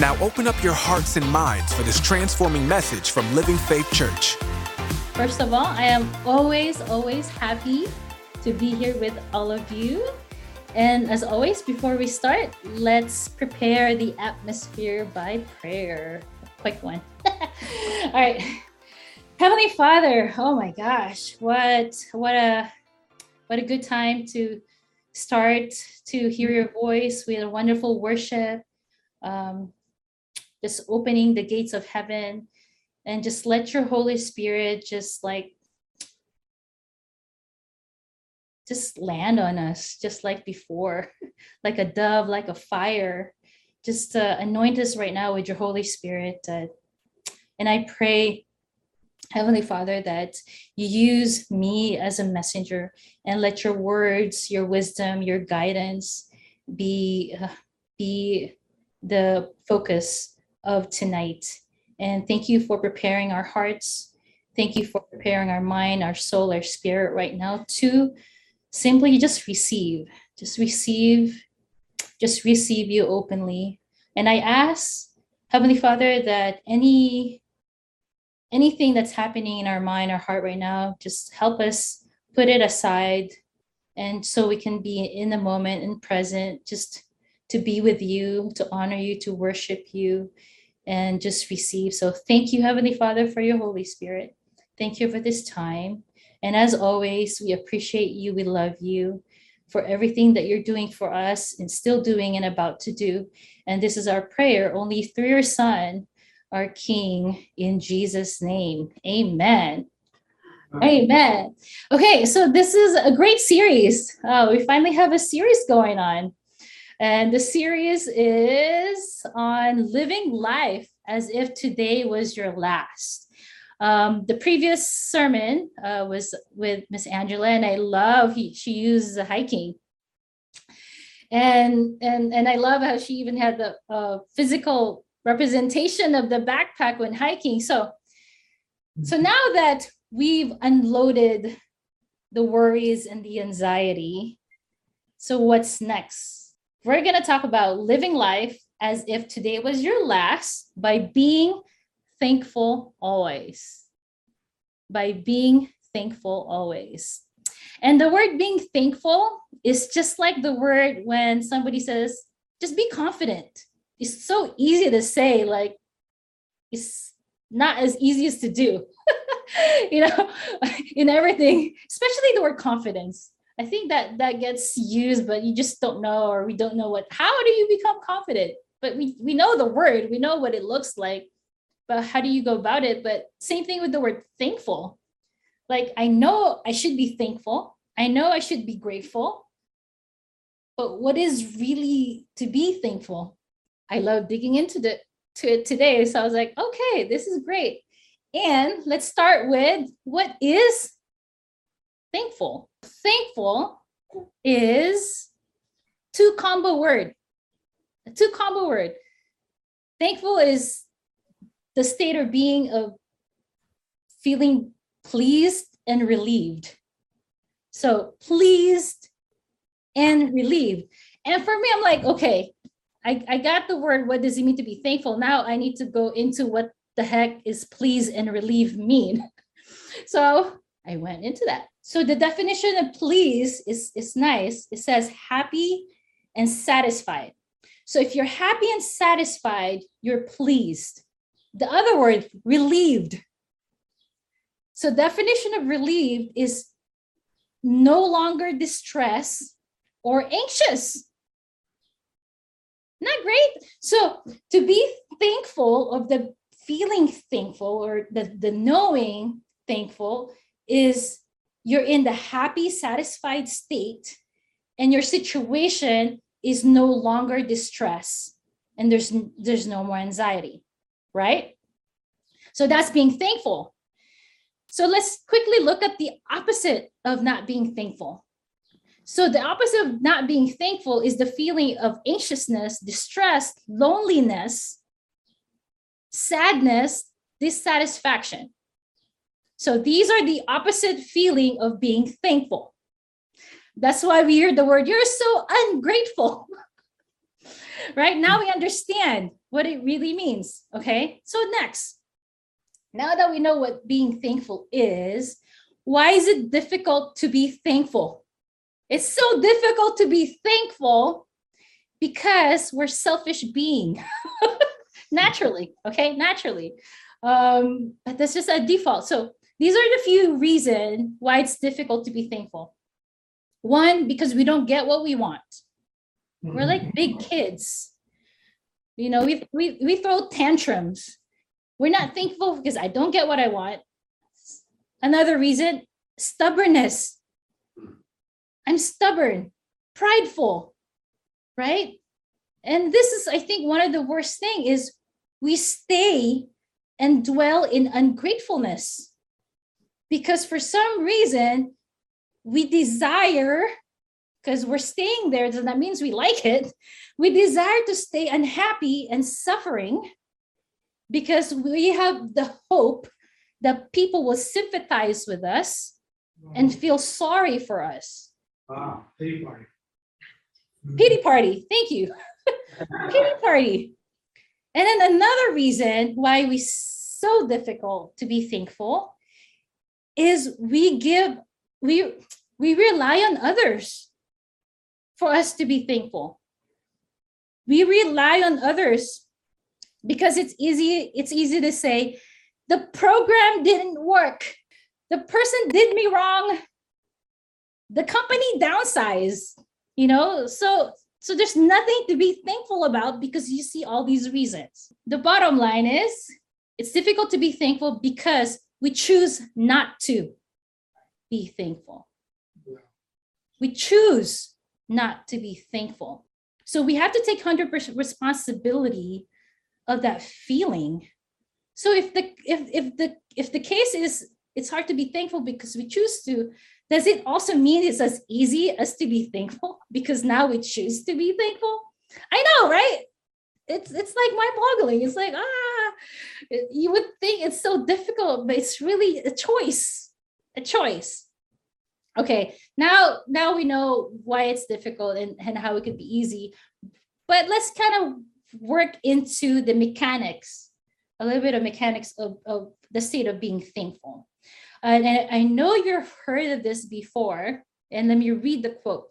Now open up your hearts and minds for this transforming message from Living Faith Church. First of all, I am always, always happy to be here with all of you. And as always, before we start, let's prepare the atmosphere by prayer. Quick one. all right. Heavenly Father, oh my gosh, what what a what a good time to start to hear your voice with a wonderful worship. Um, just opening the gates of heaven and just let your Holy Spirit just like just land on us just like before like a dove like a fire. Just uh, anoint us right now with your holy spirit uh, and i pray heavenly father that you use me as a messenger and let your words your wisdom your guidance be uh, be the focus of tonight. And thank you for preparing our hearts. Thank you for preparing our mind our soul our spirit right now to simply just receive just receive just receive you openly. And i ask heavenly father that any anything that's happening in our mind our heart right now just help us put it aside. And so we can be in the moment and present just to be with you to honor you to worship you and just receive so thank you heavenly father for your holy spirit thank you for this time and as always, we appreciate you. We love you for everything that you're doing for us and still doing and about to do. And this is our prayer only through your Son, our King, in Jesus' name. Amen. Amen. Okay, so this is a great series. Uh, we finally have a series going on. And the series is on living life as if today was your last. Um, the previous sermon uh, was with Miss Angela, and I love he, she uses hiking, and and and I love how she even had the uh, physical representation of the backpack when hiking. So so mm-hmm. now that we've unloaded the worries and the anxiety, so what's next? We're gonna talk about living life as if today was your last by being thankful always. By being thankful always. And the word being thankful is just like the word when somebody says, just be confident. It's so easy to say, like, it's not as easy as to do, you know, in everything, especially the word confidence. I think that that gets used, but you just don't know, or we don't know what, how do you become confident? But we, we know the word, we know what it looks like, but how do you go about it? But same thing with the word thankful. Like I know I should be thankful. I know I should be grateful. But what is really to be thankful? I love digging into the to it today. So I was like, okay, this is great. And let's start with what is thankful. Thankful is two combo word. A two combo word. Thankful is the state or being of feeling pleased and relieved. So pleased and relieved. And for me, I'm like, okay, I, I got the word. What does it mean to be thankful? Now I need to go into what the heck is pleased and relieved mean. so I went into that. So the definition of please is, is nice. It says happy and satisfied. So if you're happy and satisfied, you're pleased. The other word, relieved. So definition of relieved is no longer distress or anxious. Not great. So to be thankful of the feeling thankful or the, the knowing thankful is you're in the happy, satisfied state, and your situation is no longer distress, and there's there's no more anxiety right? So that's being thankful. So let's quickly look at the opposite of not being thankful. So the opposite of not being thankful is the feeling of anxiousness, distress, loneliness, sadness, dissatisfaction. So these are the opposite feeling of being thankful. That's why we hear the word, you're so ungrateful. right now we understand what it really means. Okay. So next, now that we know what being thankful is, why is it difficult to be thankful? It's so difficult to be thankful because we're selfish being naturally okay naturally um but that's just a default so these are the few reasons why it's difficult to be thankful. One because we don't get what we want. We're like mm-hmm. big kids. You know we we, we throw tantrums. We're not thankful because i don't get what i want. Another reason stubbornness. I'm stubborn prideful right? And this is i think one of the worst thing is we stay and dwell in ungratefulness because for some reason we desire because we're staying there so that means we like it. We desire to stay unhappy and suffering because we have the hope that people will sympathize with us and feel sorry for us. Ah, pity party. pity party thank you. Pity party. And then another reason why we so difficult to be thankful is we give we we rely on others for us to be thankful. We rely on others because it's easy it's easy to say the program didn't work. The person did me wrong. The company downsized you know? So so there's nothing to be thankful about because you see all these reasons. The bottom line is it's difficult to be thankful because we choose not to be thankful. We choose not to be thankful. So we have to take 100% responsibility of that feeling. So if the if if the if the case is it's hard to be thankful because we choose to does it also mean it's as easy as to be thankful? Because now we choose to be thankful? I know right? It's it's like mind boggling it's like ah you would think it's so difficult but it's really a choice a choice okay now now we know why it's difficult and, and how it could be easy but let's kind of work into the mechanics a little bit of mechanics of, of the state of being thankful and I- know you've heard of this before, and let me read the quote.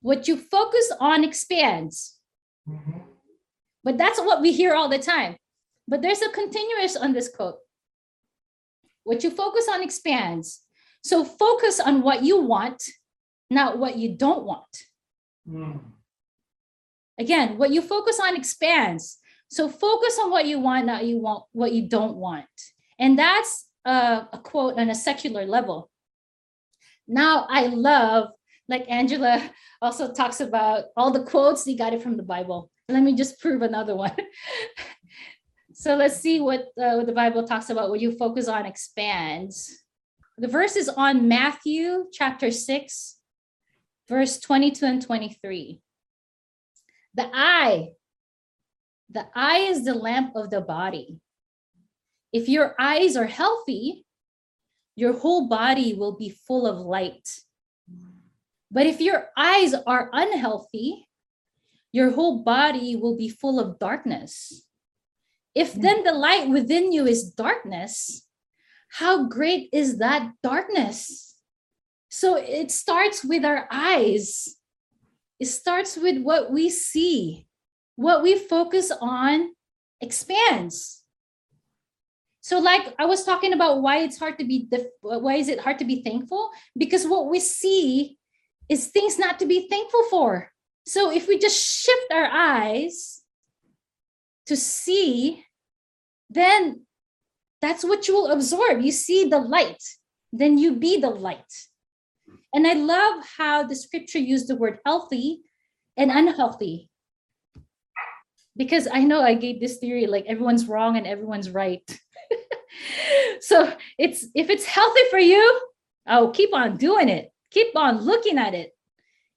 What you focus on expands, Mhm. But that's what we hear all the time. But there's a continuous on this quote. What you focus on expands. So focus on what you want, not what you don't want. Mm. Again, what you focus on expands. So focus on what you want, not you want what you don't want. And that's a, a quote on a secular level. Now I love, like Angela also talks about all the quotes, they got it from the Bible. Let me just prove another one. so let's see what, uh, what the Bible talks about. What you focus on expands. The verse is on Matthew chapter 6, verse 22 and 23. The eye, the eye is the lamp of the body. If your eyes are healthy, your whole body will be full of light. But if your eyes are unhealthy, your whole body will be full of darkness. If then the light within you is darkness, how great is that darkness? So it starts with our eyes. It starts with what we see. What we focus on expands. So, like I was talking about why it's hard to be, why is it hard to be thankful? Because what we see is things not to be thankful for. So, if we just shift our eyes to see, then that's what you will absorb. You see the light, then you be the light. And I love how the scripture used the word healthy and unhealthy. because I know I gave this theory like everyone's wrong and everyone's right. so it's if it's healthy for you, oh, keep on doing it. Keep on looking at it.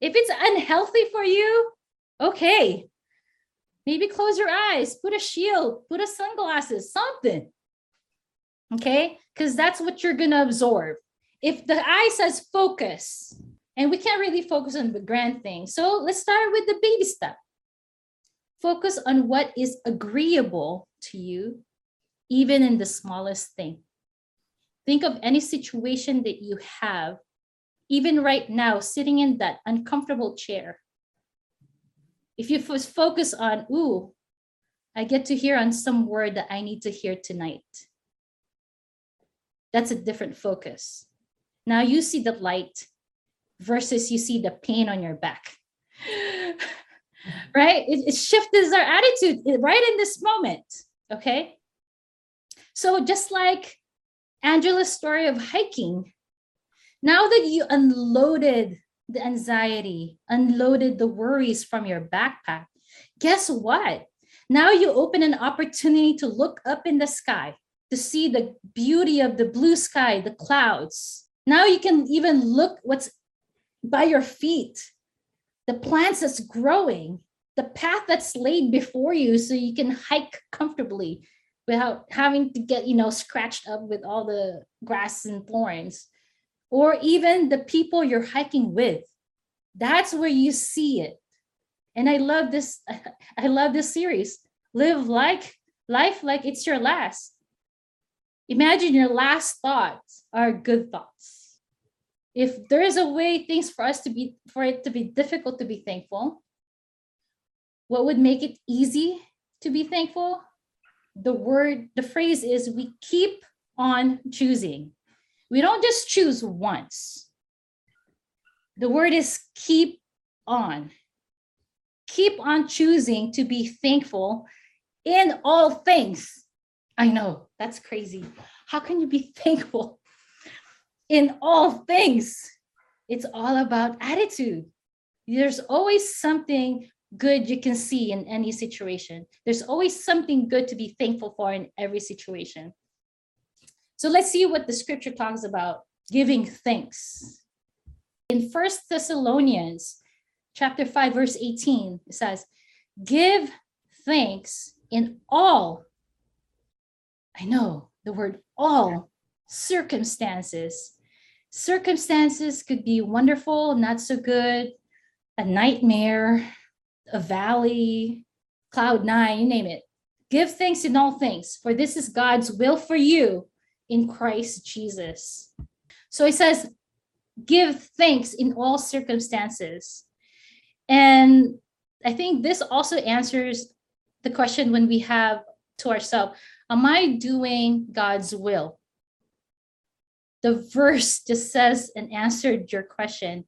If it's unhealthy for you, okay. Maybe close your eyes, put a shield, put a sunglasses, something. Okay? Because that's what you're gonna absorb. If the eye says focus, and we can't really focus on the grand thing. So let's start with the baby step. Focus on what is agreeable to you, even in the smallest thing. Think of any situation that you have, even right now, sitting in that uncomfortable chair. If you focus on, ooh, I get to hear on some word that I need to hear tonight. That's a different focus. Now you see the light versus you see the pain on your back. right? It, it shifts our attitude eh, right in this moment. Okay. So just like Angela's story of hiking, now that you unloaded the anxiety, unloaded the worries from your backpack, guess what? Now you open an opportunity to look up in the sky, to see the beauty of the blue sky, the clouds. Now you can even look what's by your feet, the plants that's growing, the path that's laid before you so you can hike comfortably without having to get, you know, scratched up with all the grass and thorns, or even the people you're hiking with. That's where you see it. And I love this, I love this series. Live like life like it's your last. Imagine your last thoughts are good thoughts if there is a way things for us to be for it to be difficult to be thankful what would make it easy to be thankful the word the phrase is we keep on choosing we don't just choose once the word is keep on keep on choosing to be thankful in all things i know that's crazy how can you be thankful in all things. It's all about attitude. There's always something good you can see in any situation. There's always something good to be thankful for in every situation. So let's see what the scripture talks about giving thanks. In First Thessalonians chapter 5 verse 18 it says, "Give thanks in all I know the word all circumstances circumstances could be wonderful, not so good, a nightmare, a valley, cloud nine, you name it. Give thanks in all things, for this is God's will for you in Christ Jesus. So it says, give thanks in all circumstances. And I think this also answers the question when we have to ourselves, am I doing God's will? the verse just says and answered your question.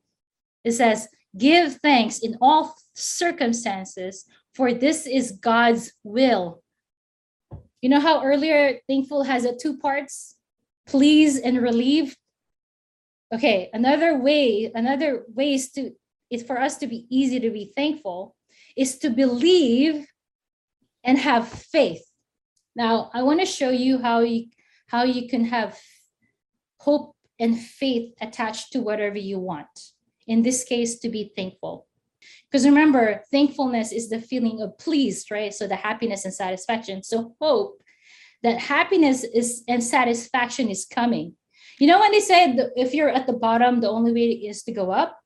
It says, Give thanks in all circumstances, for this is God's will. You know how earlier thankful has a two parts please and relieve? Okay, another way, another ways to is for us to be easy to be thankful is to believe and have faith. Now, I want to show you how you how you can have hope and faith attached to whatever you want. In this case, to be thankful. Because remember, thankfulness is the feeling of pleased, right? So the happiness and satisfaction. So hope that happiness is and satisfaction is coming. You know when they say if you're at the bottom, the only way is to go up.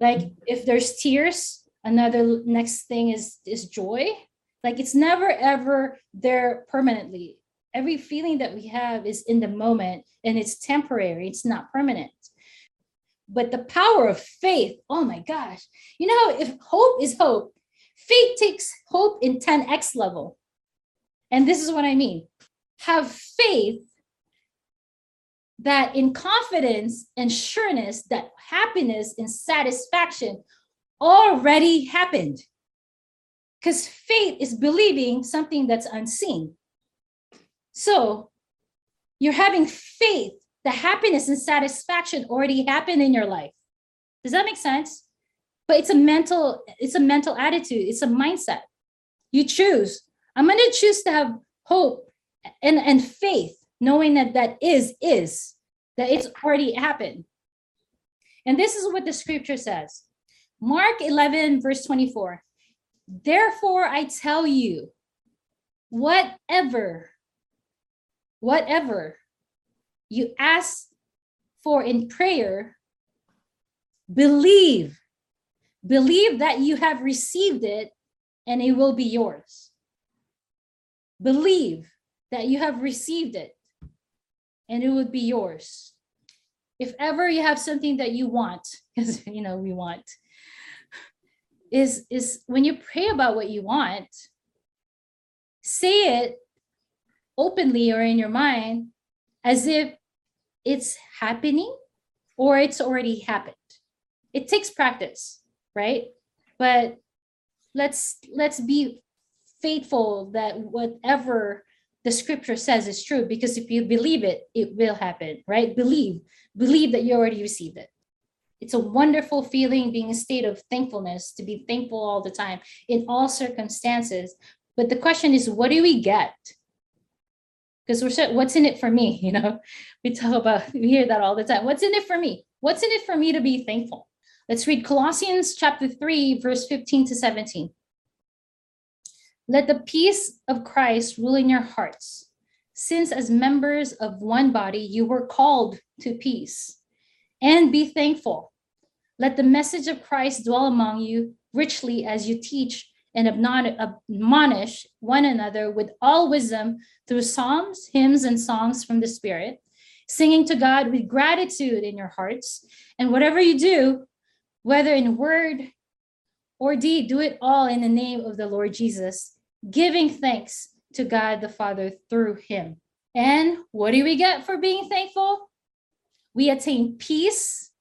Like if there's tears, another next thing is is joy. Like it's never ever there permanently every feeling that we have is in the moment and it's temporary, it's not permanent. But the power of faith, oh my gosh, you know, if hope is hope, faith takes hope in 10x level. And this is what I mean. Have faith that in confidence and sureness that happiness and satisfaction already happened. Because faith is believing something that's unseen. So you're having faith the happiness and satisfaction already happened in your life. Does that make sense? But it's a mental, it's a mental attitude, it's a mindset. You choose. I'm going to choose to have hope and, and faith, knowing that that is, is, that it's already happened. And this is what the scripture says Mark 11, verse 24. Therefore, I tell you, whatever, whatever you ask for in prayer, believe, believe that you have received it and it will be yours. Believe that you have received it and it would be yours. If ever you have something that you want, because you know we want, is is when you pray about what you want, say it openly or in your mind as if it's happening or it's already happened. It takes practice, right? But let's let's be faithful that whatever the scripture says is true because if you believe it it will happen right believe believe that you already received it it's a wonderful feeling being a state of thankfulness to be thankful all the time in all circumstances but the question is what do we get because we're so, what's in it for me? You know we talk about we hear that all the time. What's in it for me? What's in it for me to be thankful? Let's read colossians chapter 3 verse 15 to 17 let the peace of Christ rule in your hearts, since as members of one body you were called to peace. And be thankful. Let the message of Christ dwell among you richly as you teach and admonish one another with all wisdom through psalms, hymns, and songs from the Spirit, singing to God with gratitude in your hearts. And whatever you do, whether in word or deed, do it all in the name of the Lord Jesus giving thanks to God the Father through him. And what do we get for being thankful? We attain peace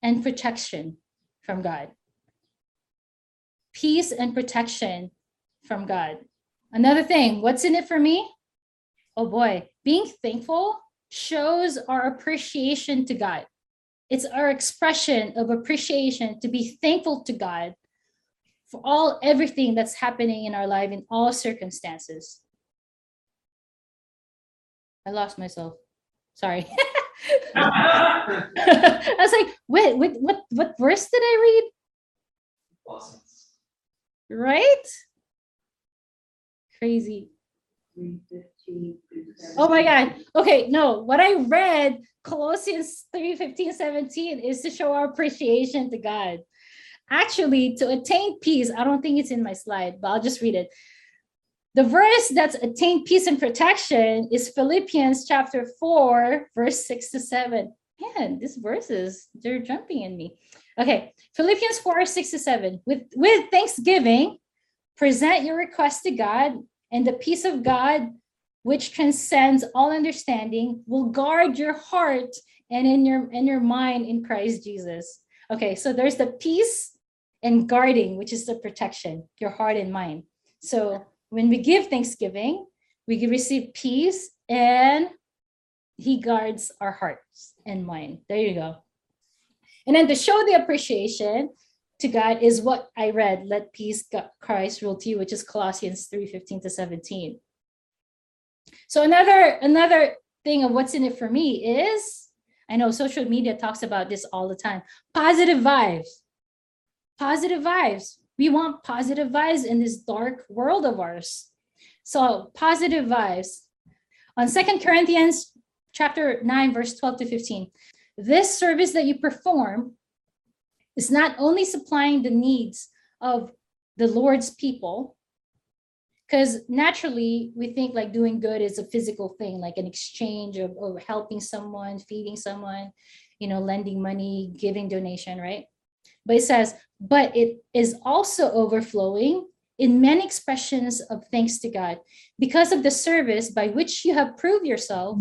and protection from God. Peace and protection from God. Another thing, what's in it for me? Oh boy, being thankful shows our appreciation to God. It's our expression of appreciation to be thankful to God for all everything that's happening in our life in all circumstances. I lost myself. Sorry. I was like, wait, wait, what what verse did I read? Blessings. Right? Crazy. Oh my God. Okay, no, what I read, Colossians 3 15, 17, is to show our appreciation to God actually to attain peace i don't think it's in my slide but i'll just read it the verse that's attain peace and protection is philippians chapter 4 verse 6 to 7 man these verses they're jumping in me okay philippians 4 6 to 7 with with thanksgiving present your request to god and the peace of god which transcends all understanding will guard your heart and in your in your mind in christ jesus okay so there's the peace and guarding, which is the protection, your heart and mind. So when we give thanksgiving, we receive peace and he guards our hearts and mind. There you go. And then to show the appreciation to God is what I read, let peace Christ rule to you, which is Colossians 3, 15 to 17. So another another thing of what's in it for me is I know social media talks about this all the time. Positive vibes positive vibes. We want positive vibes in this dark world of ours. So positive vibes. On Second Corinthians chapter 9, verse 12 to 15, this service that you perform is not only supplying the needs of the Lord's people, because naturally we think like doing good is a physical thing, like an exchange of, of helping someone, feeding someone, you know, lending money, giving donation, right? But it says, but it is also overflowing in many expressions of thanks to God. Because of the service by which you have proved yourself,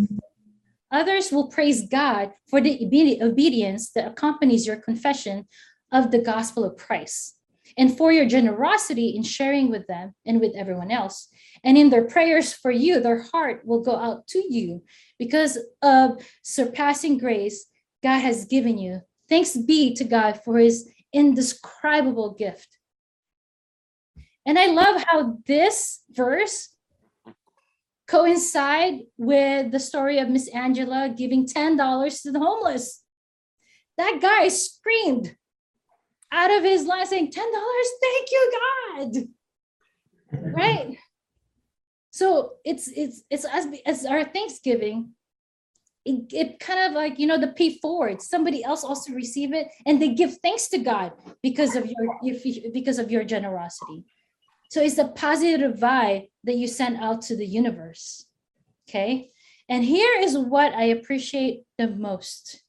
others will praise God for the obedience that accompanies your confession of the gospel of Christ and for your generosity in sharing with them and with everyone else. And in their prayers for you, their heart will go out to you because of surpassing grace God has given you Thanks be to God for his indescribable gift. And I love how this verse coincide with the story of Miss Angela giving $10 to the homeless. That guy screamed out of his lungs saying, $10, thank you, God. Right? So it's it's it's as as our Thanksgiving, it, it kind of like you know the pay forward. Somebody else also receive it and they give thanks to God because of your if- because of your generosity. So it's a positive vibe that you send out to the universe. Okay. And here is what I appreciate the most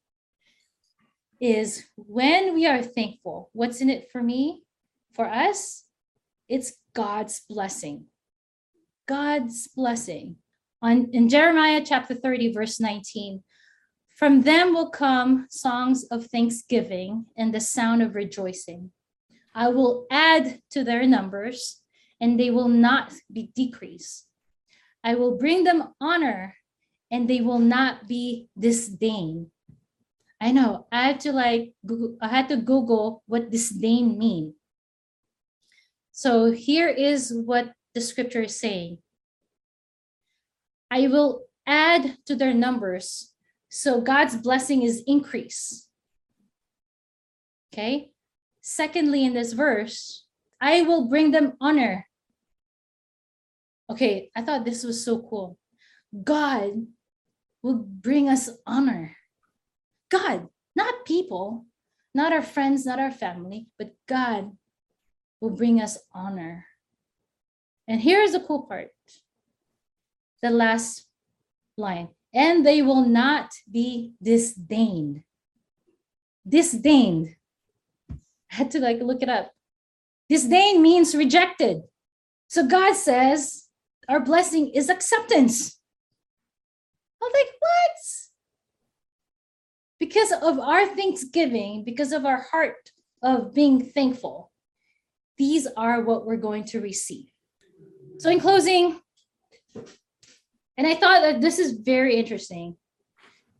is when we are thankful. What's in it for me? For us, it's God's blessing. God's blessing. On in Jeremiah chapter 30, verse 19. From them will come songs of thanksgiving and the sound of rejoicing. I will add to their numbers, and they will not be decreased. I will bring them honor, and they will not be disdained. I know. I had to like Google, I had to Google what disdain mean. So here is what the scripture is saying. I will add to their numbers, so God's blessing is increase. Okay. Secondly, in this verse, I will bring them honor. Okay, I thought this was so cool. God will bring us honor. God, not people, not our friends, not our family, but God will bring us honor. And here's the cool part the last line and they will not be disdained. Disdained. I had to like look it up. Disdain means rejected. So God says our blessing is acceptance. I was like, what? Because of our thanksgiving, because of our heart of being thankful, these are what we're going to receive. So, in closing, and I thought that this is very interesting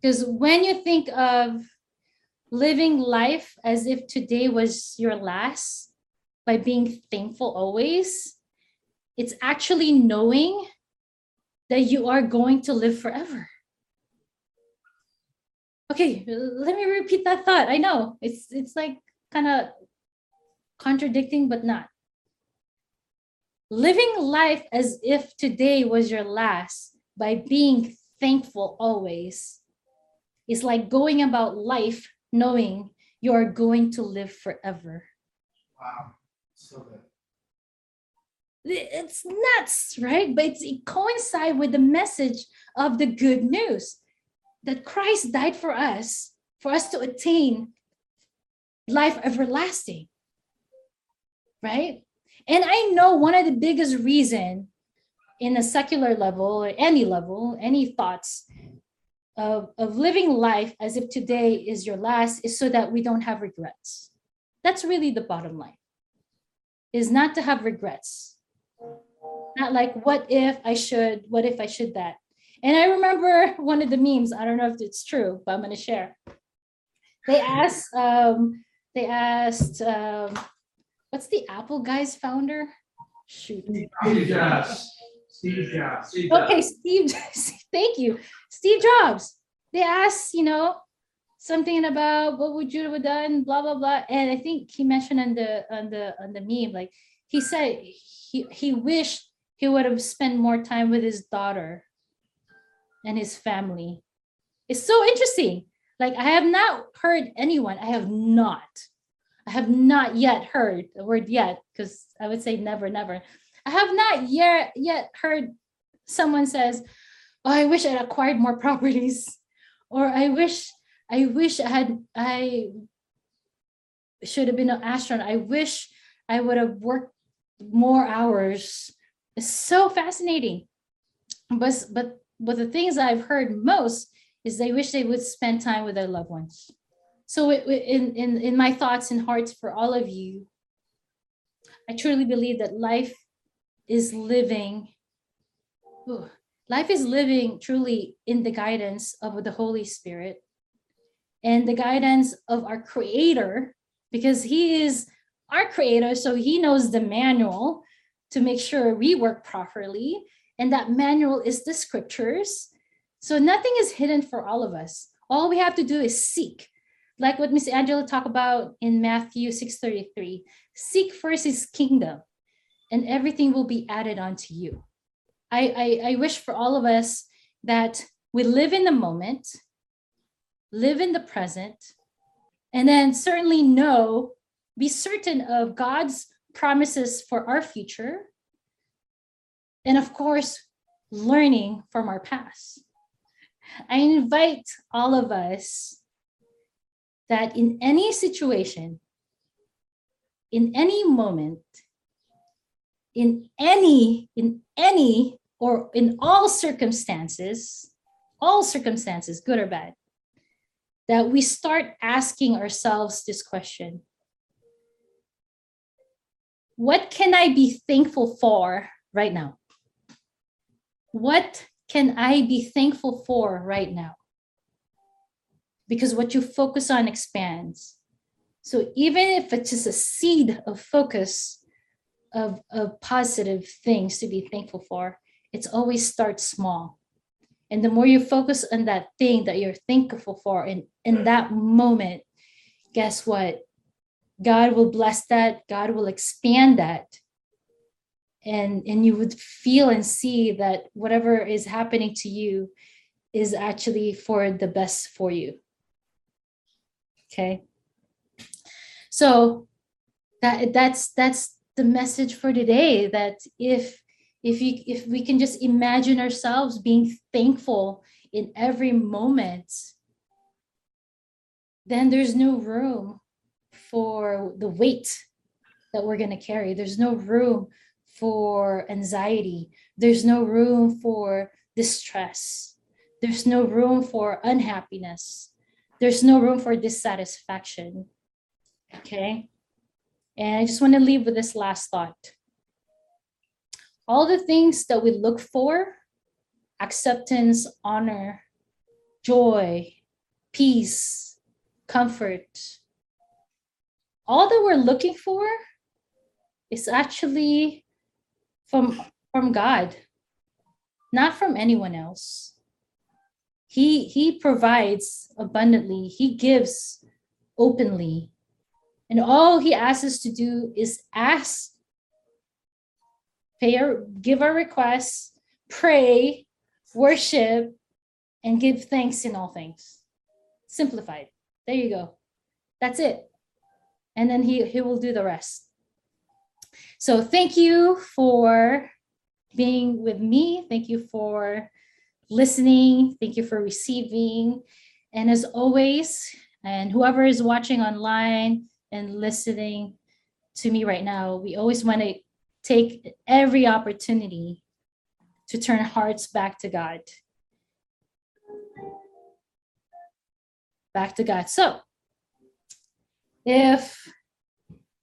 because when you think of living life as if today was your last by being thankful always, it's actually knowing that you are going to live forever. Okay, let me repeat that thought. I know it's it's like kind of contradicting but not. Living life as if today was your last by being thankful always is like going about life knowing you are going to live forever. Wow, so good. It's nuts, right? But it coincides with the message of the good news that Christ died for us, for us to attain life everlasting, right? And I know one of the biggest reason in a secular level or any level, any thoughts of, of living life as if today is your last is so that we don't have regrets. That's really the bottom line. Is not to have regrets. Not like what if I should, what if I should that. And I remember one of the memes, I don't know if it's true, but I'm gonna share. They asked, um, they asked um, what's the Apple guy's founder? Shoot. Steve Jobs. Steve Jobs. Steve Jobs. Okay, Steve, thank you. Steve Jobs. They asked, you know, something about what would you have done, blah blah blah. And I think he mentioned on the on the on the meme, like he said he he wished he would have spent more time with his daughter and his family. It's so interesting. Like I have not heard anyone, I have not, I have not yet heard the word yet, because I would say never, never. I have not yet yet heard someone says, "Oh, I wish I'd acquired more properties," or "I wish I wish I had I should have been an astronaut. I wish I would have worked more hours." is so fascinating. But but but the things I've heard most is they wish they would spend time with their loved ones. So it, in in in my thoughts and hearts for all of you, I truly believe that life is living. Ooh, life is living truly in the guidance of the Holy Spirit and the guidance of our Creator, because He is our Creator, so He knows the manual to make sure we work properly. And that manual is the scriptures. So nothing is hidden for all of us. All we have to do is seek. Like what Miss Angela talked about in Matthew 6:33. Seek first his kingdom, and everything will be added onto you. I, I, I wish for all of us that we live in the moment, live in the present, and then certainly know, be certain of God's promises for our future. And of course, learning from our past. I invite all of us that in any situation, in any moment, in any, in any, or in all circumstances, all circumstances, good or bad, that we start asking ourselves this question What can I be thankful for right now? What can I be thankful for right now? Because what you focus on expands. So even if it's just a seed of focus of, of positive things to be thankful for, it's always starts small. And the more you focus on that thing that you're thankful for in, in that moment, guess what? God will bless that, God will expand that. And, and you would feel and see that whatever is happening to you is actually for the best for you. Okay. So that that's that's the message for today that if if you if we can just imagine ourselves being thankful in every moment then there's no room for the weight that we're going to carry. There's no room for anxiety. There's no room for distress. There's no room for unhappiness. There's no room for dissatisfaction okay? And I just want to leave with this last thought. All the things that we look for acceptance, honor, joy, peace, comfort all that we're looking for is actually from from God, not from anyone else. He he provides abundantly. He gives openly. And all he asks us to do is ask, pay our, give our requests, pray, worship, and give thanks in all things. Simplified. There you go. That's it. And then he, he will do the rest. So thank you for being with me. Thank you for listening. Thank you for receiving. And as always, and whoever is watching online, and listening to me right now, we always want to take every opportunity to turn hearts back to God. Back to God. So, if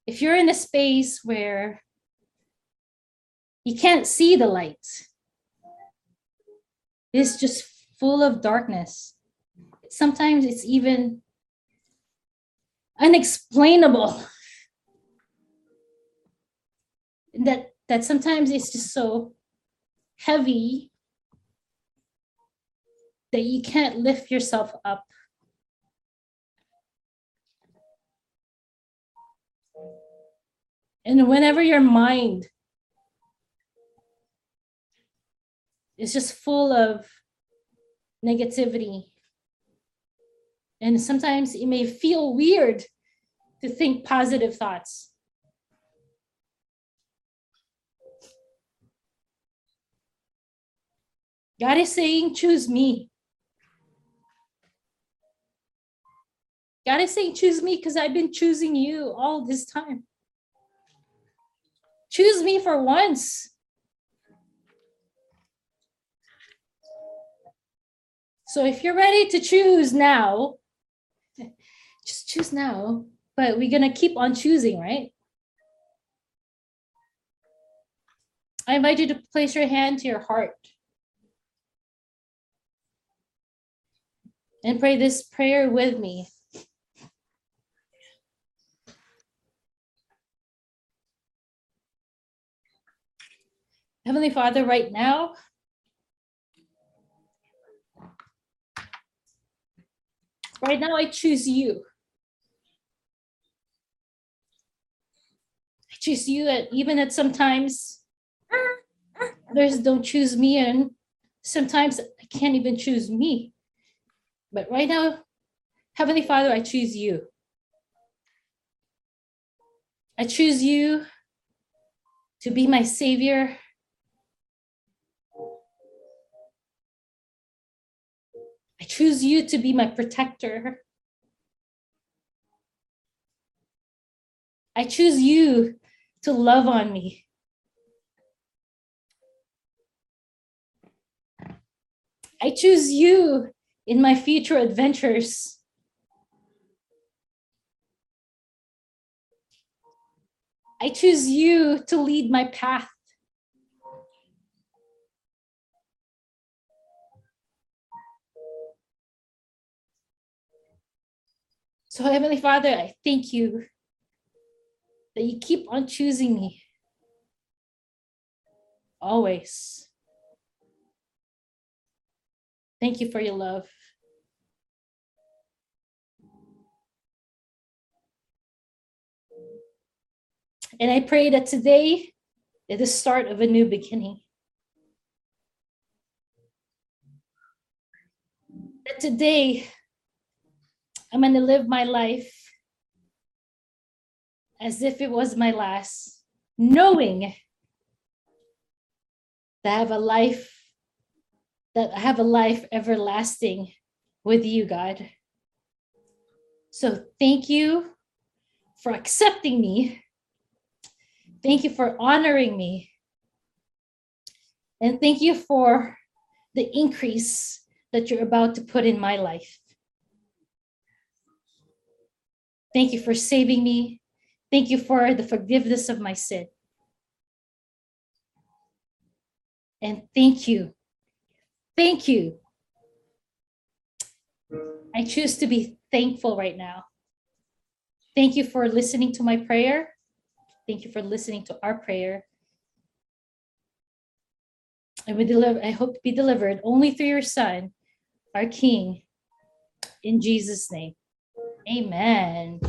if you're in a space where you can't see the light, it's just full of darkness. Sometimes it's even unexplainable that that sometimes it's just so heavy that you can't lift yourself up and whenever your mind is just full of negativity and sometimes it may feel weird to think positive thoughts. God is saying, choose me. God is saying, choose me because I've been choosing you all this time. Choose me for once. So if you're ready to choose now, just choose now. But we're gonna keep on choosing, right? I invite you to place your hand to your heart. And pray this prayer with me. Heavenly Father, right now, right now, I choose you. I choose you, at, even at sometimes others don't choose me, and sometimes I can't even choose me. But right now, Heavenly Father, I choose you. I choose you to be my Savior. I choose you to be my protector. I choose you to love on me. I choose you in my future adventures. I choose you to lead my path. So, Heavenly Father, I thank you that you keep on choosing me always. Thank you for your love. And I pray that today is the start of a new beginning. That today I'm going to live my life as if it was my last, knowing that I have a life that I have a life everlasting with you, God. So thank you for accepting me. Thank you for honoring me. And thank you for the increase that you're about to put in my life. Thank you for saving me. Thank you for the forgiveness of my sin. And thank you. Thank you. I choose to be thankful right now. Thank you for listening to my prayer. Thank you for listening to our prayer. And we deliver, I hope to be delivered only through your Son, our King, in Jesus' name. Amen.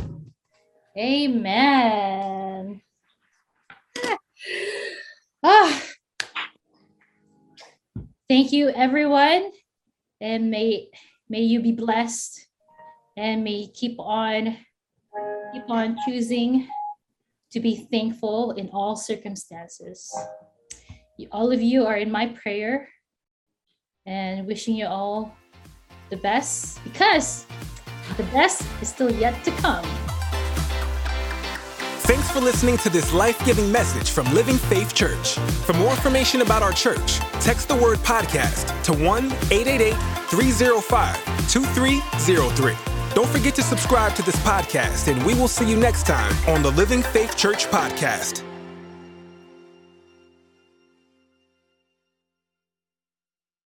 Amen. Ah. Thank you, everyone. And may may you be blessed and may you keep on keep on choosing to be thankful in all circumstances. You- All of you are in my prayer and wishing you all the best because the best is still yet to come. Thanks for listening to this life giving message from Living Faith Church. For more information about our church, text the word podcast to 1 888 305 2303. Don't forget to subscribe to this podcast, and we will see you next time on the Living Faith Church podcast.